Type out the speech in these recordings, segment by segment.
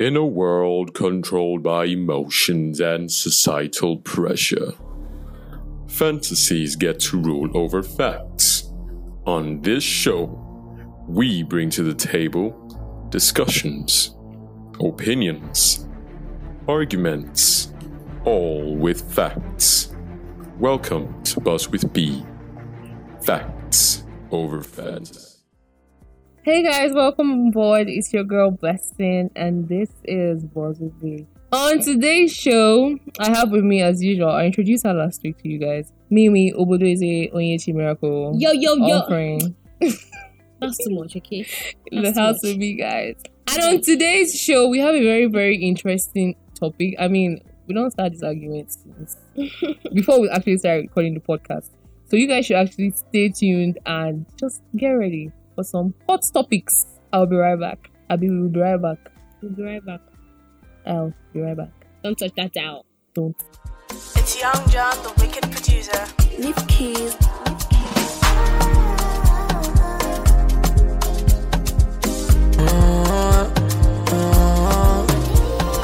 In a world controlled by emotions and societal pressure, fantasies get to rule over facts. On this show, we bring to the table discussions, opinions, arguments, all with facts. Welcome to Buzz with B. Facts over fantasy. Hey guys, welcome on board. It's your girl Blessing, and this is Buzz with B. On today's show, I have with me, as usual, I introduced her last week to you guys. Mimi Obodoze Onyechi Miracle. Yo, yo, yo. Offering. That's too much, okay? the That's too house much. with me, guys. And on today's show, we have a very, very interesting topic. I mean, we don't start this argument since before we actually start recording the podcast. So you guys should actually stay tuned and just get ready for some hot topics. I'll be right back. I'll be, we'll be right back. We'll be right back. I'll be right back. Don't touch that out. Don't. It's Young Jonn, the wicked producer. Leave keys.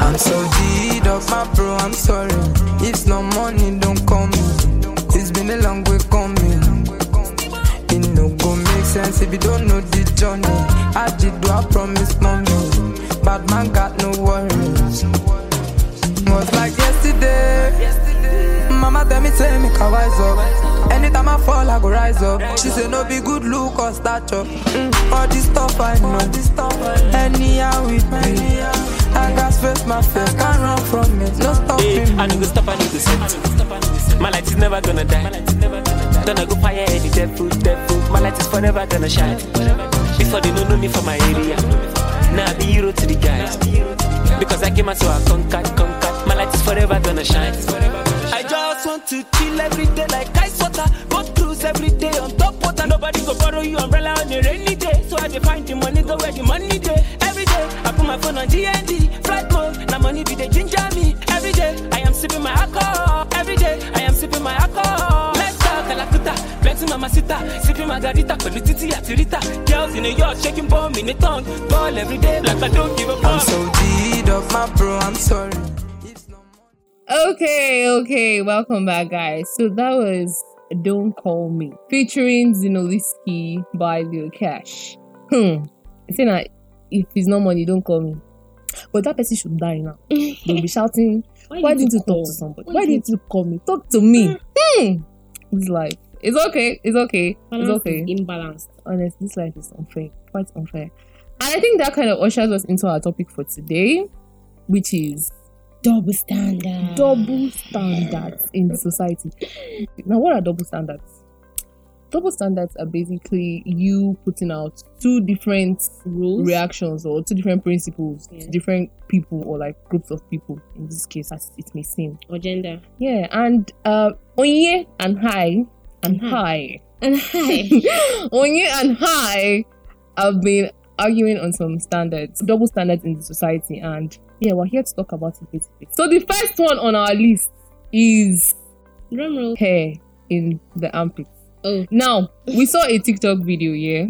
I'm so G'd up, my bro, I'm sorry. If no money, don't good look or stature. Mm, all this stuff I know. Anyhow it be. I got face my face, can't run from it. No Hey, stopping I need to stop, I need to set. My light is never gonna die. Gonna go fire any devil, devil. My light is forever gonna shine. Before they don't know me from my area. Now I be hero to the guys. Because I came out so I conquered, conquered. My light is forever gonna shine. I just want to chill every day like ice water. Go cruise every day on top water. Nobody go borrow you umbrella on a rainy day. So I dey find the money, go where the money day. Every day I put my phone on DND, flight mode. Now money be the ginger me. Every day I am sipping my alcohol. Every day I am sipping my alcohol. Let's talk Kalakuta, flexing mama sita, sipping margarita, pẹ̀lú títí àti rita. Girls in New York shaking bomb in the tongue, ball every day like I don't give a I'm so G'd up, my bro, I'm sorry. It's Okay, okay, welcome back, guys. So that was Don't Call Me featuring Zinoleesky by Lil Kesh. Hmm. Saying that if it's no money, don't call me. But that person should die now. They'll be shouting, Why didn't you talk to somebody? Why didn't you call me? Talk to me. Hmm. This life. It's okay. It's okay. It's okay. imbalanced. Honest, this life is unfair. Quite unfair. And I think that kind of ushers us into our topic for today, which is Double standards. double standards in society. Now, what are double standards? Double standards are basically you putting out two different rules. reactions or two different principles Yeah. to different people or like groups of people in this case, as it may seem. or gender. Yeah, and uh, Onye and high and high Hi, And hi. Onye and Hi have been arguing on some standards, double standards in the society, and yeah, we're here to talk about it basically. So the first one on our list is Drum roll. hair in the armpit. Oh. Now, we saw a TikTok video, yeah.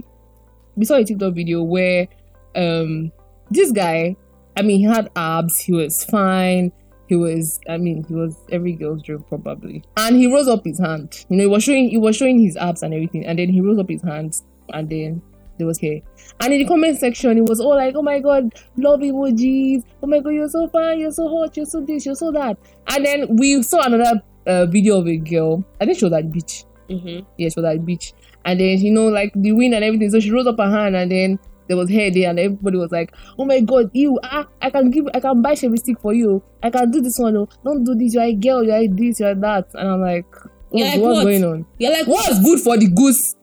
We saw a TikTok video where um this guy, I mean, he had abs, he was fine, he was, I mean, he was every girl's dream probably. And he rose up his hand. You know, he was showing he was showing his abs and everything, and then he rose up his hands and then there was hair. And in the comment section, it was all like, oh my god, love emojis. Oh my god, you're so fine, you're so hot, you're so this, you're so that. And then we saw another uh, video of a girl. I think she was at beach. Mm-hmm. Yes, she was at beach. And then you know, like the wind and everything. So she rose up her hand, and then there was hair there, and everybody was like, "Oh my god, you! Ah, I can give, I can buy shaving stick for you. I can do this one. Oh, don't do this. You're a girl. You're this. You're that." And I'm like, what's, like, what's what? going on? You're like, What's good for the goose?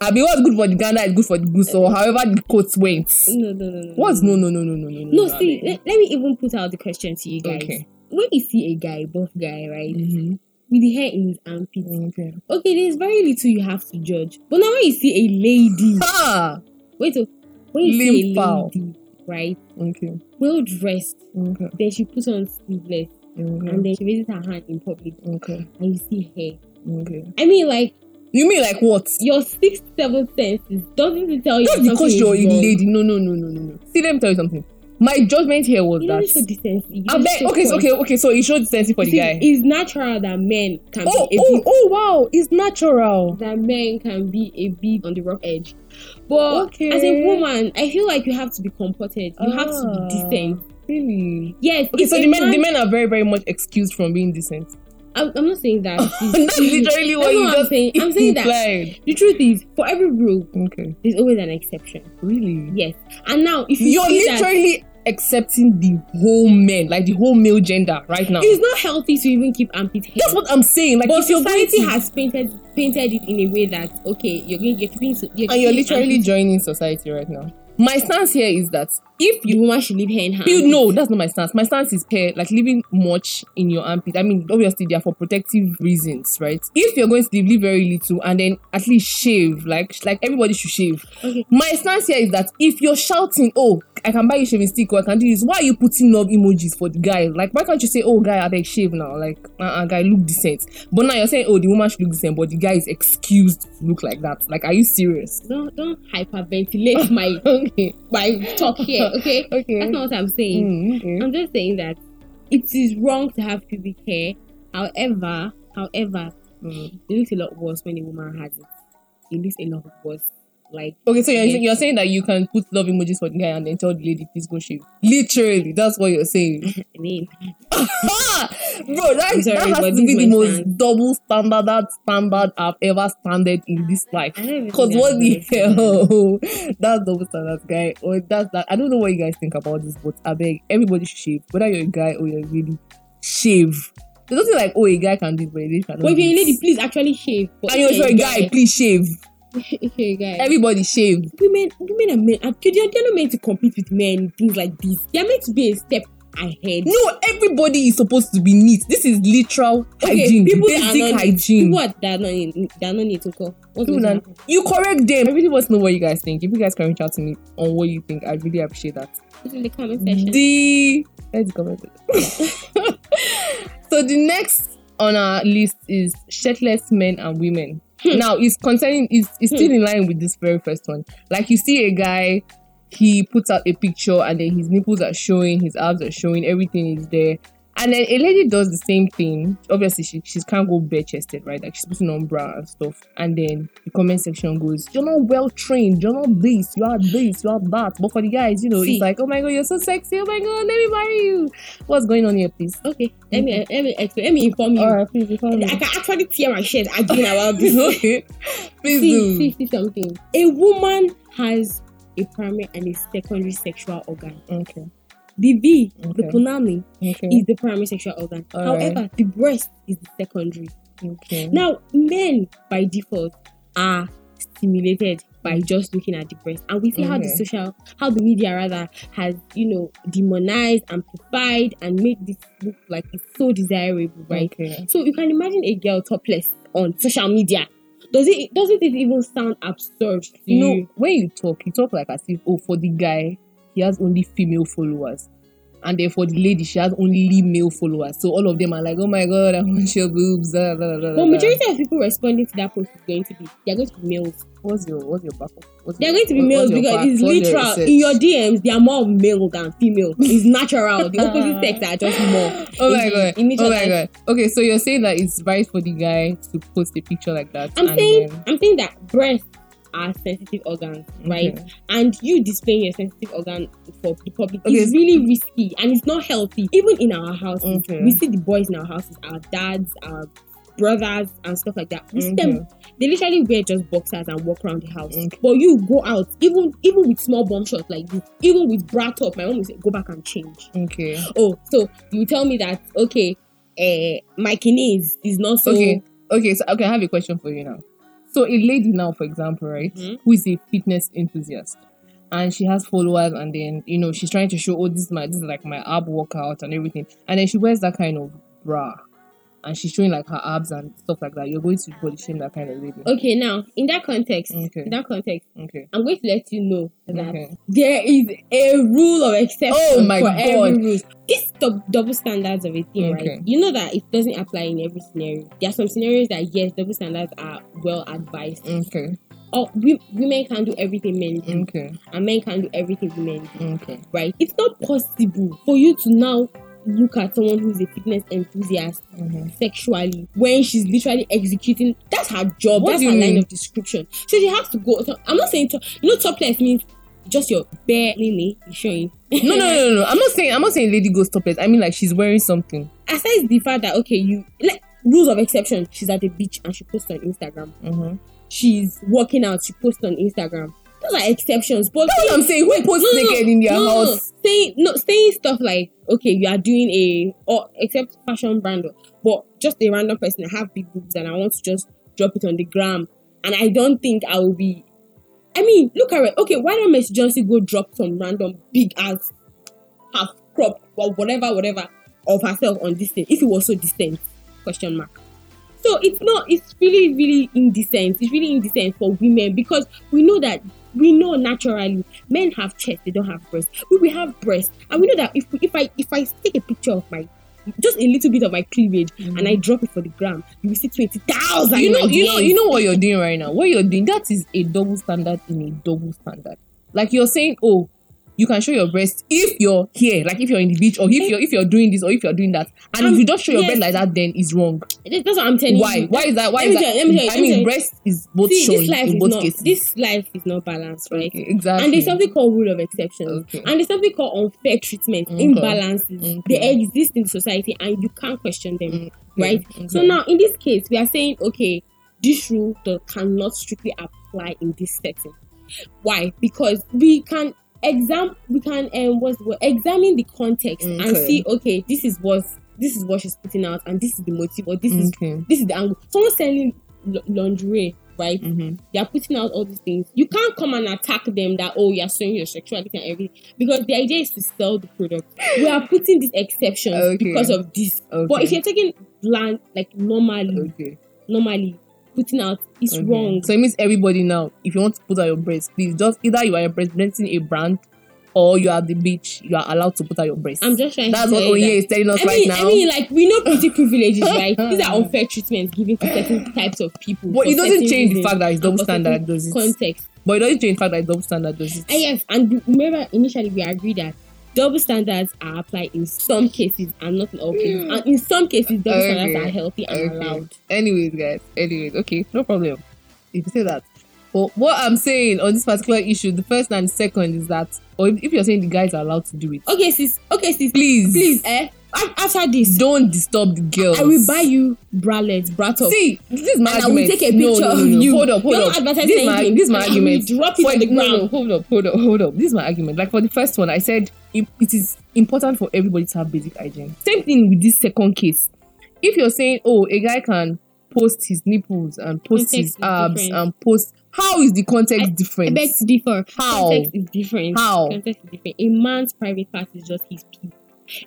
I mean, what's good for the gander is good for the goose, or however the quote went. No, no, no, no. What's no, no, no, no, no, no, No, no, see, let, let me even put out the question to you guys. Okay. When you see a guy, buff guy, right, Mhm. with the hair in his armpit, Okay. okay, there's very little you have to judge. But now when you see a lady, Ah. wait, oh, when you see a Limp lady, right, Okay. well dressed, Okay. then she puts on sleeveless, Okay. and then she raises her hand in public, Okay. and you see hair. Okay. I mean, like You mean like what? your sixth, seventh senses doesn't it tell you Just because you're a lady. No, no, no, no, no, no. See, let me tell you something. My judgment here was You that. show decency. I bet, okay, so, okay, okay. So he showed decency for the See, guy. It's natural that men can Oh, be a oh, bit oh, wow! It's natural. that men can be a bit on the rough edge. But Okay. as a woman, I feel like you have to be comported. You have to Ah. be decent. Really? Yes. Okay, so the men, man- the men are very, very much excused from being decent. I'm, I'm not saying that. That's literally what you I'm just saying. I'm saying that the truth is, for every rule, Okay. there's always an exception. Really? Yes. And now, if you You're see that- literally accepting the whole men, like the whole male gender, right now. it's not healthy to even keep armpit hair. That's what I'm saying. Like, but society to- has painted painted it in a way that okay, you're going, you're keeping, you're and you're literally joining society right now. My stance here is that if the you woman should leave hair in her. You no, that's not my stance. My stance is hair like leaving much in your armpit. I mean, obviously they are for protective reasons, right? If you're going to leave, leave very little and then at least shave, like like everybody should shave. Okay. My stance here is that if you're shouting, "Oh, I can buy you shaving stick or I can do this," why are you putting love emojis for the guy? Like, why can't you say, "Oh, guy, I beg shave now"? Like, uh, uh guy, look decent. But now you're saying, "Oh, the woman should look decent," but the guy is excused to look like that. Like, are you serious? Don't don't hyperventilate my okay. my talk here. Okay. Okay. That's not what I'm saying. Mm, okay. I'm just saying that it is wrong to have pubic hair. However, however, Mm. it looks a lot worse when a woman has it. It looks a lot worse. Like Okay, so you're, you're saying that you can put love emojis for the guy and then tell the lady, please go shave. Literally, that's what you're saying. I mean, Bro, that, sorry, that has to be the most stance. double standard that standard I've ever standard in this life. I don't even Because what the hell? that's double standard, guy. Or that's that. I don't know what you guys think about this, but I beg everybody should shave. Whether you're a guy or you're a lady, shave. There's nothing like, oh, a guy can do it, but a lady cannot. but if you're a lady, please actually shave. But and you're a guy, please shave. if you're a guy, Everybody shave. women, women are men. Are, they're, they're not meant to compete with men. Things like this. They're meant to be a step ahead. No, everybody is supposed to be neat. This is literal Okay, hygiene, people are not hygiene. People are- that are not in, that are not need to call. What's People going that- you correct them. I really want to know what you guys think. If you guys can reach out to me on what you think, I really appreciate that. In the comment section. The let's comment. so the next on our list is shirtless men and women. Hmm. Now it's concerning. It's, it's still in line with this very first one. Like you see a guy, he puts out a picture and then his nipples are showing, his abs are showing, everything is there. And then a lady does the same thing. Obviously, she, she can't go bare chested, right? Like she's putting on bra and stuff. And then the comment section goes, You're not well trained. You're not this. You are this. You are that. But for the guys, you know, See. it's like, Oh my God, you're so sexy. Oh my God, let me marry you. What's going on here, please? Okay, let me let me explain. Let me inform you. All right, please, inform me. I can actually tear my shirt arguing about this. okay. Please see, do. see, see something. A woman has a primary and a secondary sexual organ. Okay. The V, the Okay. punani, Okay. is the primary sexual organ. All However, the breast is the secondary. okay. Now, men by default are stimulated by just looking at the breast, and we see how the social, how the media rather has you know demonized, amplified, and made this look like it's so desirable, right? Okay. So you can imagine a girl topless on social media. Does it doesn't it even sound absurd to You you? know, when you talk, you talk like as if, oh, for the guy, he has only female followers. And therefore, the lady, she has only male followers. So all of them are like, oh my god, I want your boobs. Blah, blah, blah, But majority of people responding to that post is going to be they're going to be males. What's your what's your backup? What's They're your- going to be males because fact? it's What's literal. research? In your DMs, they are more male than female. It's natural. The opposite sex are just more. Oh my god! in each Oh my god! Okay, so you're saying that it's right for the guy to post a picture like that? I'm saying then- I'm saying that breasts are sensitive organs, right? Okay. And you displaying your sensitive organ for the public Okay. is really risky and it's not healthy. Even in our houses, Okay. we see the boys in our houses, our dads, our brothers, and stuff like that. We see them they literally wear just boxers and walk around the house. But you go out, even even with small bomb shots like this, even with bra top, my mom will say, go back and change. Okay. Oh, so you tell me that okay, uh, my kidneys is not so Okay. Okay. So okay, I have a question for you now. So a lady now, for example, right, Mhm. who is a fitness enthusiast, and she has followers, and then you know she's trying to show, oh, this is my this is like my ab workout and everything, and then she wears that kind of bra, and she's showing like her abs and stuff like that. You're going to body shame that kind of lady. Okay, now in that context, Okay. in that context, Okay. I'm going to let you know that Okay. there is a rule of exception Oh my for God. every rule. This dou- double standards of a thing, Okay. right? You know that it doesn't apply in every scenario. There are some scenarios that yes, double standards are well advised. Okay. oh, we, women can do everything men do, Okay. and men can do everything women do, Okay. right? It's not possible for you to now look at someone who's a fitness enthusiast Mm-hmm. sexually when she's literally executing. That's her job. What that's her you line of description. So she has to go. So I'm not saying to, you know topless means just your bare lily showing. No, no, no, no, no. I'm not saying. I'm not saying lady goes topless. I mean like she's wearing something. aside the fact that okay, you like rules of exception. She's at the beach and she posts on Instagram. Mm-hmm. She's working out. She posts on Instagram. Those are exceptions. But That's what I'm saying. Who posts naked in their no, no, no. house? Saying no, saying stuff like okay, you are doing a or except fashion brand, but just a random person. I have big boobs and I want to just drop it on the gram, and I don't think I will be. I mean, look at it. Okay, why don't Miss Johnson go drop some random big ass half crop or whatever, whatever of herself on this thing if it was so decent? Question mark. So it's not. It's really, really indecent. It's really indecent for women because we know that we know naturally men have chest, they don't have breasts. We we have breasts, and we know that if if I if I take a picture of my just a little bit of my cleavage and mm. I drop it for the gram, you will see twenty thousand. You know, you know, you know what you're doing right now. What you're doing that is a double standard in a double standard. Like you're saying, oh, you can show your breast if you're here, like if you're in the beach, or if you're if you're doing this, or if you're doing that, and Um, if you just show your yes. breast like that, then it's wrong. That's what I'm telling Why? you. Why is that? Why is that? tell you, let me tell you, I mean, breast is both See, shown this life in is both not cases. this life is not balanced, right? Okay, exactly. And there's something called rule of exceptions. Okay. And there's something called unfair treatment, Okay. imbalances. Okay. They exist in society and you can't question them. Okay. Right? So now in this case, we are saying, okay, this rule cannot strictly apply in this setting. Why? Because we can exam we can um what's the word? examine the context and see, okay, this is what this is what she's putting out and this is the motive or this is this is the angle. Someone selling l- lingerie, right? Mhm. They are putting out all these things. You can't come and attack them that oh you're showing your sexuality and everything because the idea is to sell the product. We are putting these exceptions Okay. because of this. But if you're taking land like normally, Okay. normally putting out is Okay. wrong. So it means everybody now, if you want to put out your breast, please just either you are representing a brand or you are at the beach, you are allowed to put out your breast. I'm just trying That's to what Oye that. is telling us I right now. I mean, like we know pretty privileges, right? These are unfair treatments given to certain types of people. But it doesn't change the fact that it's double standard, does it? Context. but it doesn't change the fact that it's double standard, does it? And yes, and remember initially we agreed that double standards are applied in some cases and not in all cases. And in some cases, double Okay. standards are healthy and Okay. allowed. Anyways, guys. Anyways, okay, no problem. If you say that. But what I'm saying on this particular issue, the first and second is that, or if, if you're saying the guys are allowed to do it, Okay, sis. Okay, sis. please, Please, eh? After this, don't disturb the girls. I will buy you bralettes, bra top. See, this is my And I will argument. take a No, picture no, no, of you. Hold up, hold Don't up. advertise This is my, this is my I argument. drop it For- on the no, no, ground. hold up, hold up, hold up. This is my argument. Like for the first one, I said it, it is important for everybody to have basic hygiene. Same thing with this second case. If you're saying, oh, a guy can post his nipples and post Context his abs different. and post, how is the context I different? I beg to differ. How? Context is different. How? Context is different. A man's private part is just his pee.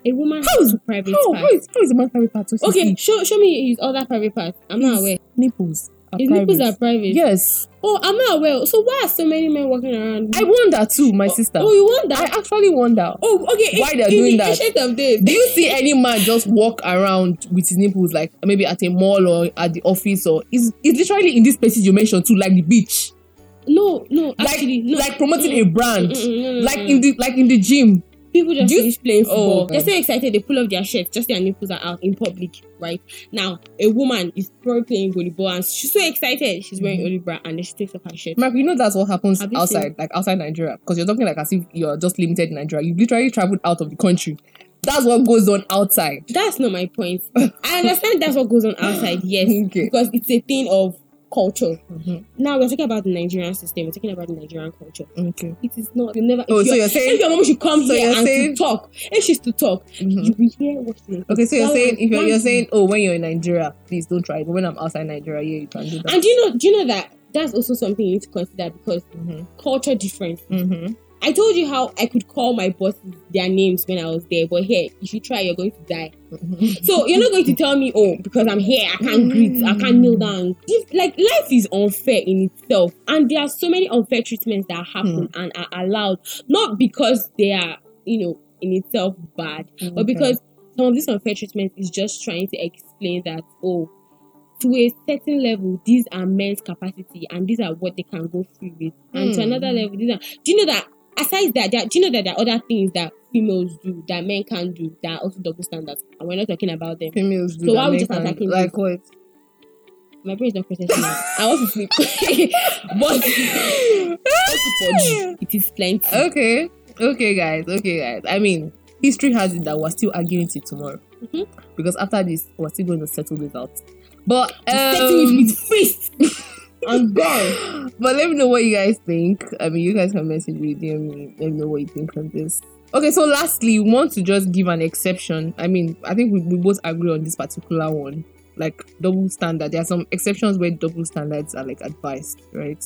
A woman How has two private how, parts. how is how is a man private part? to okay, show show me his other private parts. I'm not aware. Nipples. Are His private. nipples are private. Yes, Oh, I'm not aware. So why are so many men walking around? I wonder too, my sister. Oh, you wonder? I actually wonder. oh, okay. why in- they're in doing the that. days. Do you see any man just walk around with his nipples like maybe at a mall or at the office or it's, it's literally in these places you mentioned too, like the beach, No, no. like Actually, no. like promoting a brand, Mm, mm, like in the like in the gym. People just finish playing football. Oh, They're so excited they pull off their shirts, just their nipples are out in public, right? Now, a woman is probably playing volleyball and she's so excited. She's wearing Mm-hmm. only bra and then she takes off her shirt. Mark, you know that's what happens you outside, like outside Nigeria, because you're talking like as if you're just limited in Nigeria. You've literally traveled out of the country. That's what goes on outside. That's not my point. I understand that's what goes on outside, yes, Okay. because it's a thing of culture. Mhm. Now we're talking about the Nigerian system. We're talking about the Nigerian culture. Okay. It is not. You never. Oh, so your- you're saying- if your mom should come so here you're and saying- to talk, if she's to talk, Mhm. you will hear what she's Okay, so you're saying if you're, you're saying oh when you're in Nigeria, please don't try it. But when I'm outside Nigeria, yeah, you can do that. And do you know? Do you know that that's also something you need to consider because Mhm. culture difference. I told you how I could call my bosses their names when I was there, but here, if you try, you're going to die. So you're not going to tell me, oh, because I'm here, I can't greet, I can't kneel down. If- Like life is unfair in itself, and there are so many unfair treatments that happen and are allowed, not because they are, you know, in itself bad, but because some of this unfair treatment is just trying to explain that, oh, to a certain level, these are men's capacity and these are what they can go through with. And to Hmm. another level, these are do you know that aside that, there, do you know that there are other things that females do that men can't do that are also double standards? And we're not talking about them. Females do So why you make just attacking like this? what? My brain is not processing. I want to sleep. but it is plenty. Okay, okay, guys, okay, guys. I mean, history has it that we're still arguing till tomorrow Mhm. because after this, we're still going to settle this out. But Setting it um, with fist and gone. but let me know what you guys think. I mean, you guys can message me, DM me. Let me know what you think of this. Okay, so lastly, we want to just give an exception. I mean, I think we, we both agree on this particular one, like double standard. There are some exceptions where double standards are like advised, right?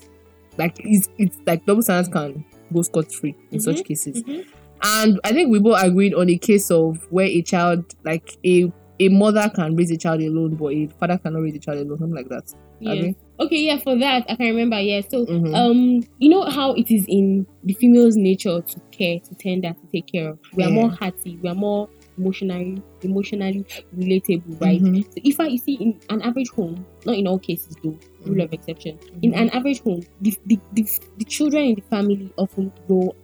Like it's it's like double standards can go scot free in such Mhm, cases. mhm. And I think we both agreed on a case of where a child, like a a mother can raise a child alone, but a father cannot raise a child alone, something like that. Yeah. Okay, yeah, for that I can remember. Yeah, so Mhm. um, you know how it is in the female's nature to care, to tender, to take care of. We are Yeah. more hearty. We are more emotionally, emotionally relatable, right? Mhm. So if I you see in an average home, not in all cases though, rule Mm-hmm. of exception. In an average home, the, the, the, the children in the family often grow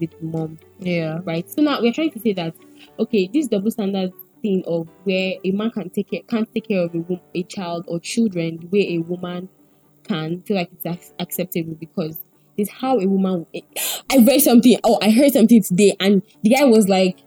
with mom, Yeah. right? So now we're trying to say that okay, this double standard thing of where a man can take care can't take care of a, a child or children the way a woman can feel like it's ac- acceptable because it's how a woman. I read something. Oh, I heard something today, and the guy was like,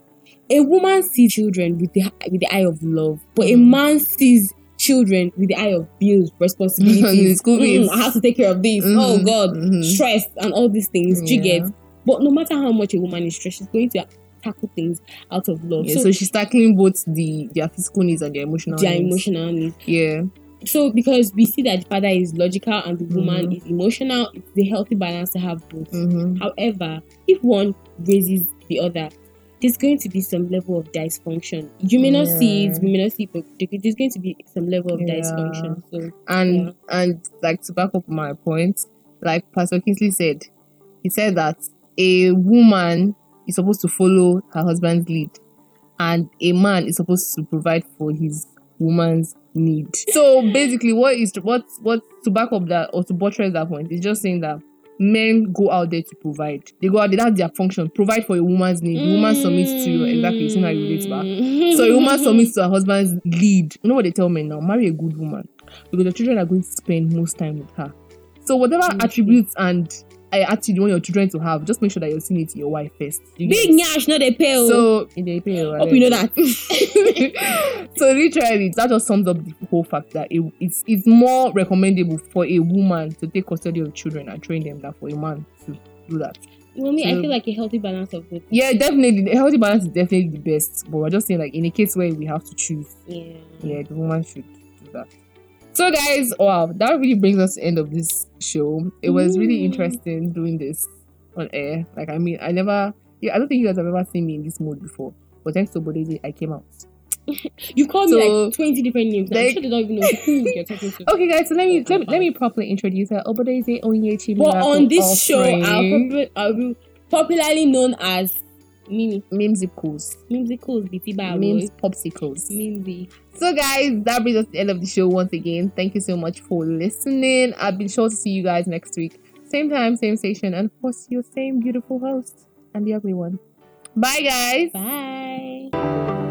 "A woman sees children with the with the eye of love, but a Mm. man sees." Children with the eye of bills, responsibilities. Mm. I have to take care of this. Mhm, Oh God, mhm. stress and all these things. Do you Yeah. get? But no matter how much a woman is stressed, she's going to tackle things out of love. Yeah, so, so, she's tackling both the their physical needs and their emotional their needs. emotional needs. Yeah. So because we see that the father is logical and the woman Mhm. is emotional, it's the healthy balance to have both. Mm-hmm. However, if one raises the other, there's going to be some level of dysfunction. You may not see it, we may not see it, but there's going to be some level of Yeah. dysfunction. So And Yeah. and like to back up my point, like Pastor Kingsley said, he said that a woman is supposed to follow her husband's lead, and a man is supposed to provide for his woman's need. So basically, what is what what to back up that or to buttress that point is just saying that men go out there to provide. They go out there, that's their function. Provide for a woman's need. The woman submits to exactly. You see how you relate back. Mm. So a woman submits to her husband's lead. You know what they tell men now? Marry a good woman because the children are going to spend most time with her. So whatever Mm-hmm. attributes and uh, attitude you want your children to have, just make sure that you're seeing it in your wife first. You Big nyash, not a pill. so in the pay, Hope you know that. so literally, that just sums up the whole fact that it, it's it's more recommendable for a woman to take custody of children and train them than for a man to do that. well, me, I feel like a healthy balance of both. Yeah, definitely. A healthy balance is definitely the best. But we're just saying, like, in a case where we have to choose, Yeah. yeah, the woman should do that. So, guys, wow, that really brings us to the end of this show. It was really Mm. interesting doing this on air. Like, I mean, I never, yeah, I don't think you guys have ever seen me in this mode before. But thanks to Bodezi, I came out. You called me like 20 different names. I'm Like- sure they don't even know who you're talking to. Okay, guys, so let me let, me- let me properly introduce her. Obodeze Onyechi. But on this show, I'll, popu- I'll be popularly known as Mimi. Mimsicles. Mimsicles, BT Bar Mims Popsicles. Mimsy. So, guys, that brings us to the end of the show once again. Thank you so much for listening. I'll be sure to see you guys next week. Same time, same station, and of course, your same beautiful host and the ugly one. Bye, guys. Bye.